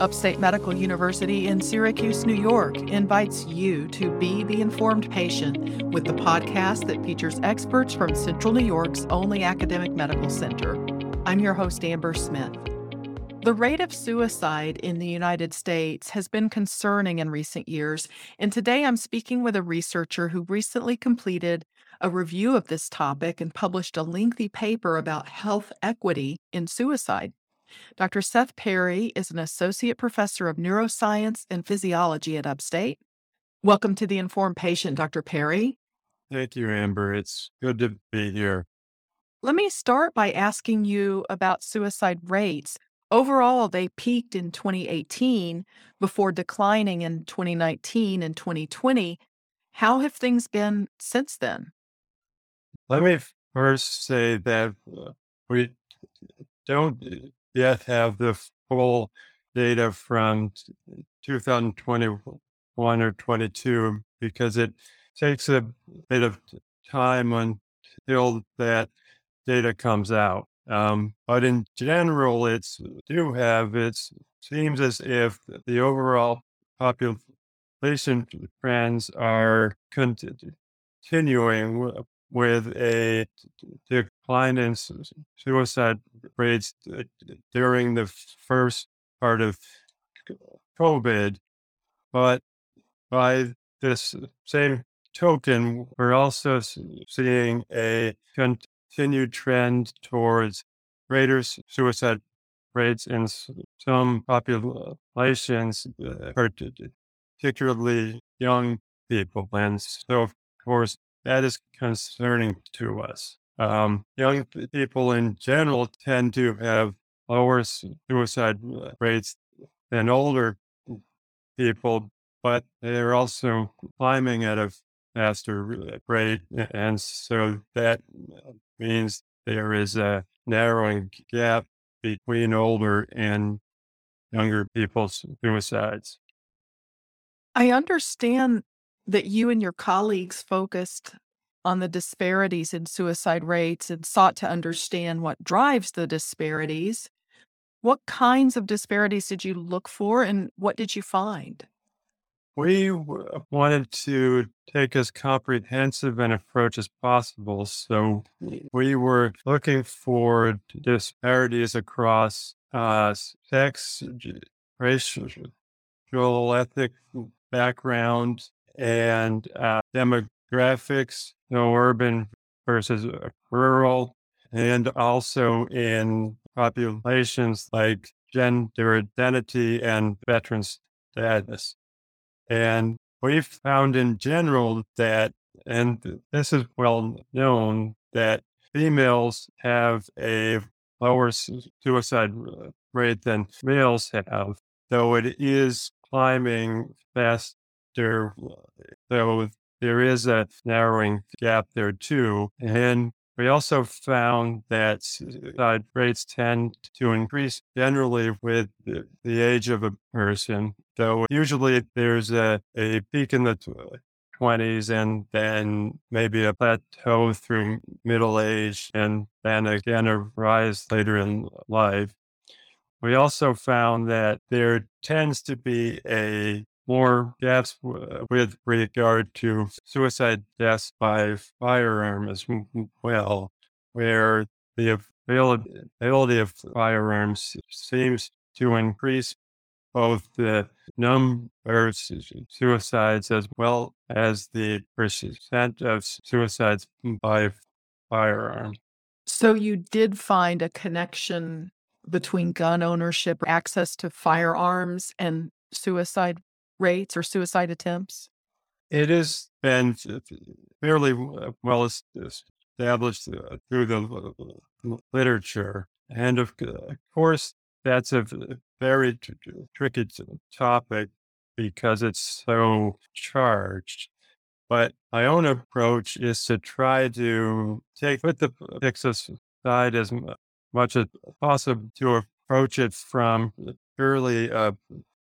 Upstate Medical University in Syracuse, New York invites you to be the informed patient with the podcast that features experts from Central New York's only academic medical center. I'm your host, Amber Smith. The rate of suicide in the United States has been concerning in recent years, and today I'm speaking with a researcher who recently completed a review of this topic and published a lengthy paper about health equity in suicide. Dr. Seth Perry is an associate professor of neuroscience and physiology at Upstate. Welcome to the Informed Patient, Dr. Perry. Thank you, Amber. It's good to be here. Let me start by asking you about suicide rates. Overall, they peaked in 2018 before declining in 2019 and 2020. How have things been since then? Let me first say that uh, we don't yet have the full data from 2021 or 22 because it takes a bit of time until that data comes out. Um, but in general, it's do have it seems as if the overall population trends are continuing with a decline in suicide rates during the first part of COVID. But by this same token, we're also seeing a continued trend towards greater suicide rates in some populations, uh, particularly young people. And so, of course, that is concerning to us. Um, young people in general tend to have lower suicide rates than older people, but they're also climbing at a faster rate. And so that means there is a narrowing gap between older and younger people's suicides. I understand that you and your colleagues focused on the disparities in suicide rates and sought to understand what drives the disparities. What kinds of disparities did you look for and what did you find? We wanted to take as comprehensive an approach as possible. So we were looking for disparities across uh, sex, racial, ethnic background, and uh, demographics, know, urban versus rural, and also in populations like gender identity and veteran status. And we've found in general that, and this is well known, that females have a lower suicide rate than males have, though it is climbing faster, so there is a narrowing gap there too. And we also found that suicide uh, rates tend to increase generally with the, the age of a person, though usually there's a, a peak in the 20s and then maybe a plateau through middle age and then again a rise later in life. We also found that there tends to be a more deaths with regard to suicide deaths by firearm as well, where the availability of firearms seems to increase both the number of suicides as well as the percent of suicides by firearm. So you did find a connection between gun ownership, access to firearms, and suicide rates or suicide attempts? It has been fairly uh, well established uh, through the literature. And of course, that's a very tricky topic because it's so charged. But my own approach is to try to take put the fix aside as much as possible to approach it from purely a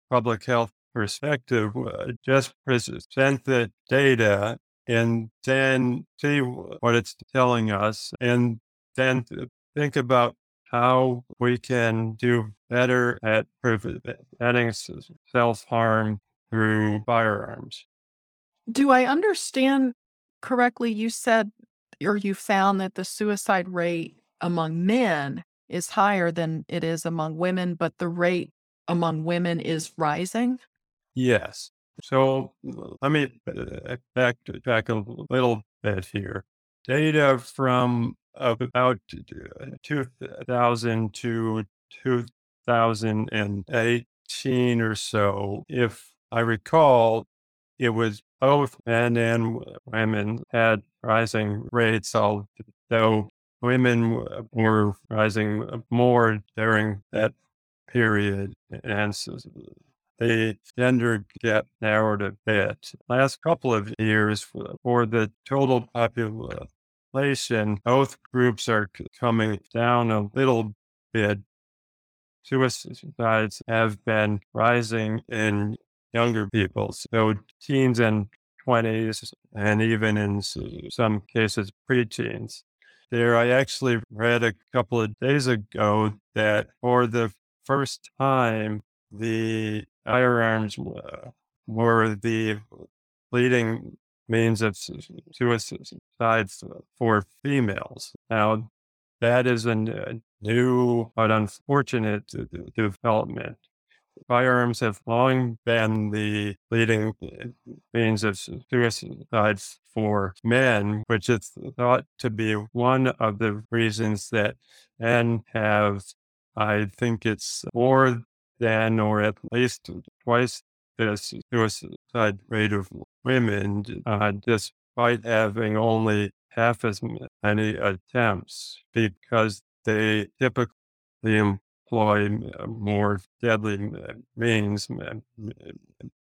public health perspective, uh, just present the data and then see what it's telling us, and then think about how we can do better at preventing self harm through firearms. Do I understand correctly? You said or you found that the suicide rate among men is higher than it is among women, but the rate among women is rising? Yes. So let me back back a little bit here. Data from about 2000 to 2018 or so, if I recall, it was both men and women had rising rates, although women were rising more during that period. And so the gender gap narrowed a bit. Last couple of years, for the total population, both groups are coming down a little bit. Suicides have been rising in younger people, so teens and 20s, and even in some cases, preteens. There, I actually read a couple of days ago that for the first time, the firearms uh, were the leading means of suicide for females. Now, that is a new but unfortunate development. Firearms have long been the leading uh, means of suicide for men, which is thought to be one of the reasons that men have, I think it's more than or at least twice the suicide rate of women, uh, despite having only half as many attempts, because they typically employ more deadly means,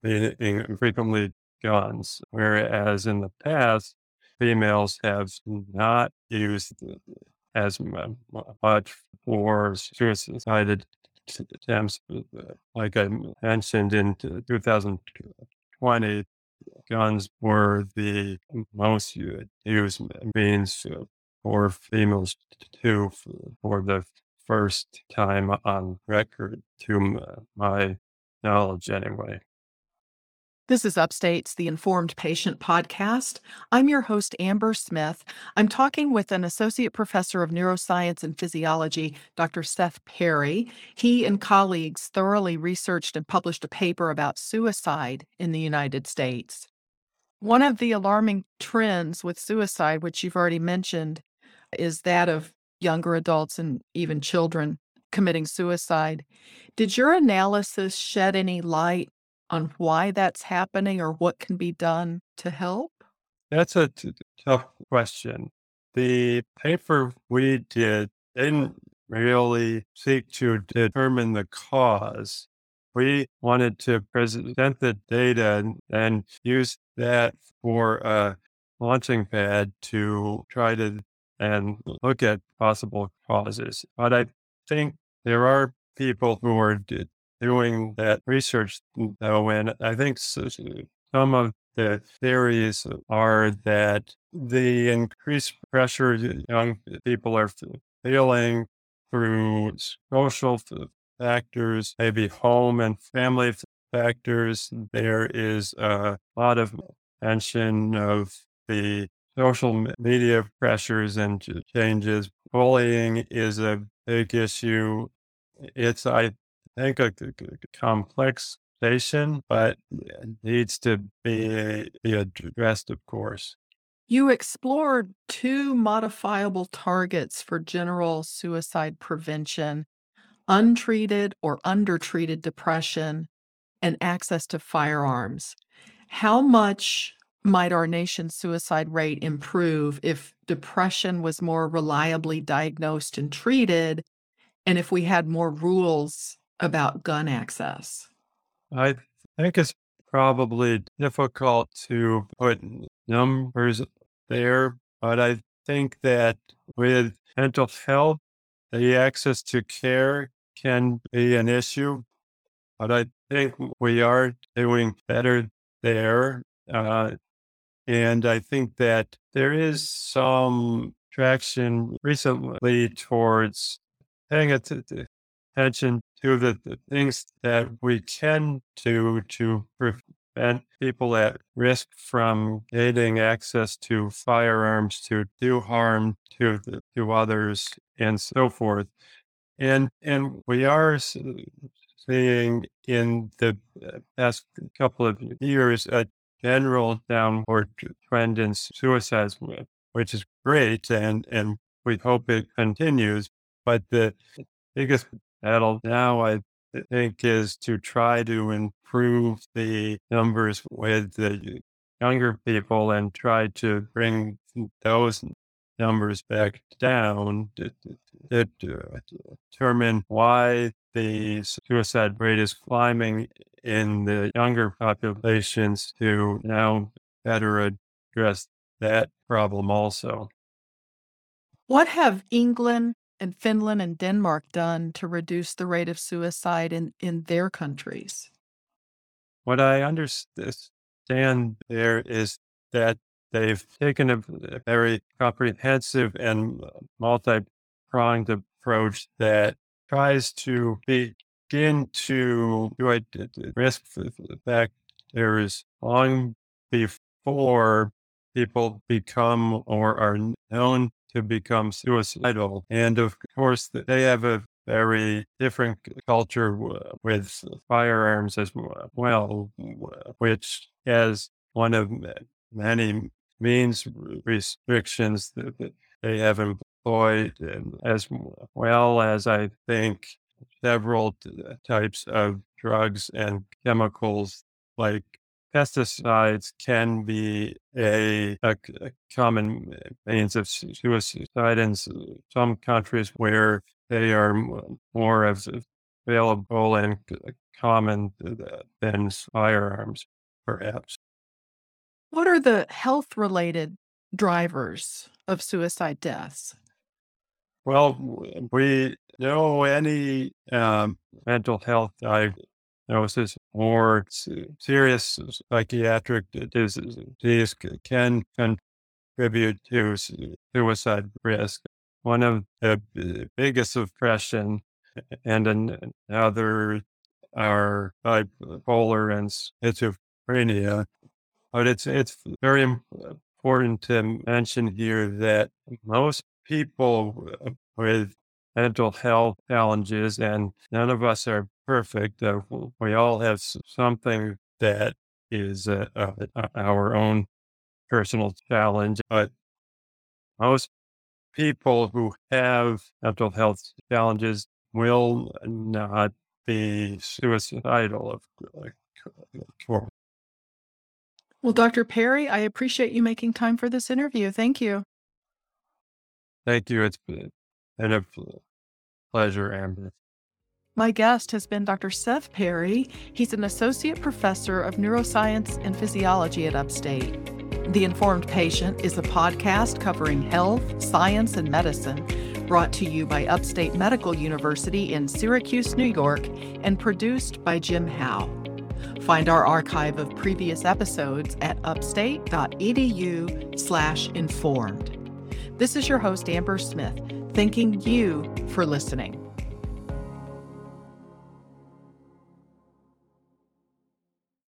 meaning frequently guns, whereas in the past, females have not used as much for suicide attempts. Like I mentioned in 2020, guns were the most used means for females too for the first time on record to my knowledge anyway. This is Upstate's The Informed Patient podcast. I'm your host, Amber Smith. I'm talking with an associate professor of neuroscience and physiology, Dr. Seth Perry. He and colleagues thoroughly researched and published a paper about suicide in the United States. One of the alarming trends with suicide, which you've already mentioned, is that of younger adults and even children committing suicide. Did your analysis shed any light on why that's happening or what can be done to help? That's a t- tough question. The paper we did didn't really seek to determine the cause. We wanted to present the data and, and use that for a launching pad to try to and look at possible causes. But I think there are people who are doing that research mm, though, and I think some of the theories are that the increased pressure young people are feeling through social factors, maybe home and family factors. There is a lot of mention of the social media pressures and changes. Bullying is a big issue. It's, I think, a, a complex station, but needs to be, be addressed, of course. You explored two modifiable targets for general suicide prevention untreated or undertreated depression and access to firearms. How much might our nation's suicide rate improve if depression was more reliably diagnosed and treated and if we had more rules about gun access? I think it's probably difficult to put numbers there, but I think that with mental health, the access to care can be an issue. But I think we are doing better there. Uh, and I think that there is some traction recently towards paying attention to the, the things that we can do to prevent people at risk from gaining access to firearms to do harm to to others and so forth. And and we are seeing in the past couple of years a general downward trend in suicides, which is great, and and we hope it continues. But the biggest battle now, I think, is to try to improve the numbers with the younger people and try to bring those numbers back down to, to, to determine why the suicide rate is climbing in the younger populations to now better address that problem also. What have England and Finland and Denmark done to reduce the rate of suicide in, in their countries? What I understand there is that they've taken a very comprehensive and uh, multi pronged approach that tries to begin to do risk factors long before people become or are known to become suicidal. And of course, they have a very different culture with firearms as well, which has one of many means restrictions that they have employed, as well as I think several types of drugs and chemicals like pesticides can be a, a, a, common means of suicide in some countries where they are more available and common than firearms, perhaps. What are the health related drivers of suicide deaths? Well, we know any um, mental health diagnosis or serious psychiatric disease can contribute to suicide risk. One of the biggest depression and another are bipolar and schizophrenia. But it's it's very important to mention here that most people with mental health challenges, and none of us are perfect. Uh, we all have something that is uh, uh, our own personal challenge, but most people who have mental health challenges will not be suicidal, of course. Well, Dr. Perry, I appreciate you making time for this interview. Thank you. Thank you. It's been a pleasure, Amber. Mm. My guest has been Dr. Seth Perry. He's an associate professor of neuroscience and physiology at Upstate. The Informed Patient is a podcast covering health, science, and medicine, brought to you by Upstate Medical University in Syracuse, New York, and produced by Jim Howe. Find our archive of previous episodes at upstate.edu/informed. This is your host Amber Smith, thanking you for listening.